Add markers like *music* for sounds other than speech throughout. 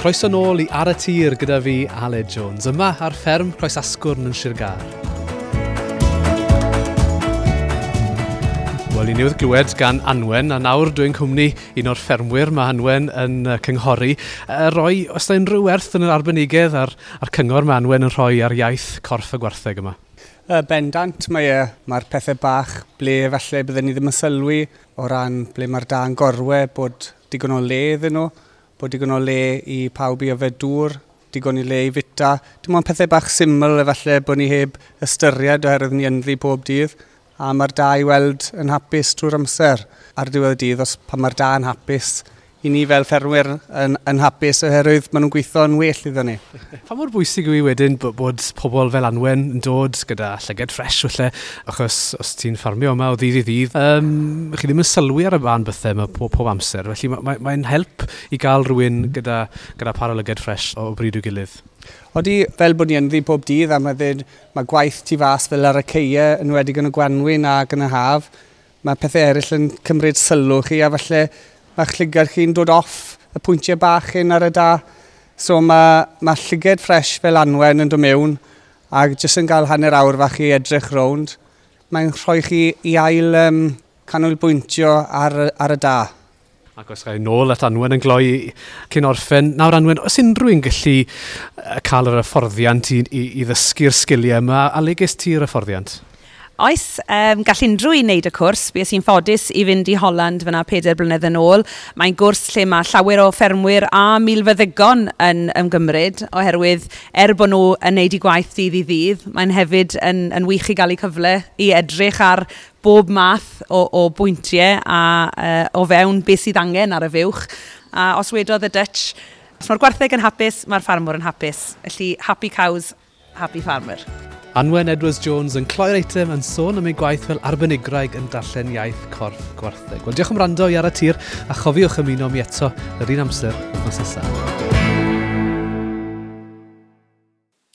Croeso nôl i Ar y Tir gyda fi, Aled Jones, yma ar fferm Croes Asgwrn yn Sirgar. Wel, i newydd glywed gan Anwen, a nawr dwi'n cwmni un o'r ffermwyr mae Anwen yn uh, cynghori. Uh, roi, os da unrhyw werth yn yr arbenigedd a'r, ar cyngor mae Anwen yn rhoi ar iaith corff y gwartheg yma? Uh, bendant, mae'r mae pethau bach ble falle byddwn ni ddim yn sylwi o ran ble mae'r da'n gorwe bod digon o le iddyn nhw bod digon o le i pawb i yfed dŵr, digon i le i fita. Dim ond pethau bach syml efallai bod ni heb ystyried oherwydd ni ynddi pob dydd a mae'r da i weld yn hapus trwy'r amser ar diwedd y dydd os pan mae'r da yn hapus i ni fel ffermwyr yn, yn hapus oherwydd maen nhw'n gweithio'n well iddyn ni. *laughs* Pa mor bwysig yw i wedyn bod, bod pobl fel Anwen yn dod gyda llyged ffres falle, achos os ti'n ffarmio yma o ddydd i ddydd, um, chi ddim yn sylwi ar y ban bythau yma pob, pob amser, felly mae'n mae, mae help i gael rhywun gyda, gyda par o lyged ffres o bryd i'w gilydd. Odi, fel bod ni ynddi pob dydd a mae, ddyn, mae gwaith tu fas fel ar y ceia yn wedi yn y gwanwyn ac yn y haf, mae pethau eraill yn cymryd sylw chi a falle a llygad chi'n dod off y pwyntiau bach hyn ar y da. So mae, mae llygad ffres fel anwen yn dod mewn a jyst yn cael hanner awr fach i edrych rownd. Mae'n rhoi chi i ail um, canolbwyntio ar, ar y da. Ac os gael nôl at Anwen yn gloi cyn orffen, nawr Anwen, os unrhyw un gallu cael yr hyfforddiant i, i, i ddysgu'r sgiliau yma, a le ges ti'r hyfforddiant? Oes, um, gall unrhyw i wneud y cwrs. Bues i'n ffodus i fynd i Holland fyna 4 blynedd yn ôl. Mae'n gwrs lle mae llawer o ffermwyr a milfeddygon yn ymgymryd oherwydd er bod nhw yn wneud i gwaith dydd i ddydd, mae'n hefyd yn, yn wych i gael eu cyfle i edrych ar bob math o, o bwyntiau a uh, o fewn beth sydd angen ar y fywch. A os wedodd y Dutch, os mae'r gwartheg yn hapus, mae'r ffarmwr yn hapus. Felly, happy cows, happy farmer. Anwen Edwards-Jones yn cloi'r eitem yn sôn am ei gwaith fel arbenigraig yn darllen iaith corff gwartheg. Wel, diolch am rando i ar y tir a chofiwch ymuno mi eto yr un amser wythnos nesaf.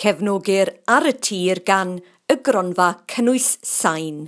Cefnogir ar y tir gan y gronfa cynnwys sain.